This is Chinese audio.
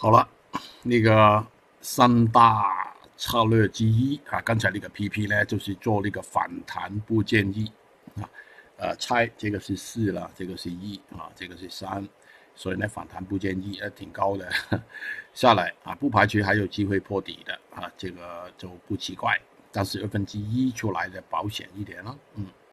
好了，那个三大策略之一啊，刚才那个 PP 呢，就是做那个反弹不建议啊，呃，猜这个是四了，这个是一啊，这个是三，所以呢，反弹不建议，呃，挺高的，下来啊，不排除还有机会破底的啊，这个就不奇怪，但是二分之一出来的保险一点了，嗯。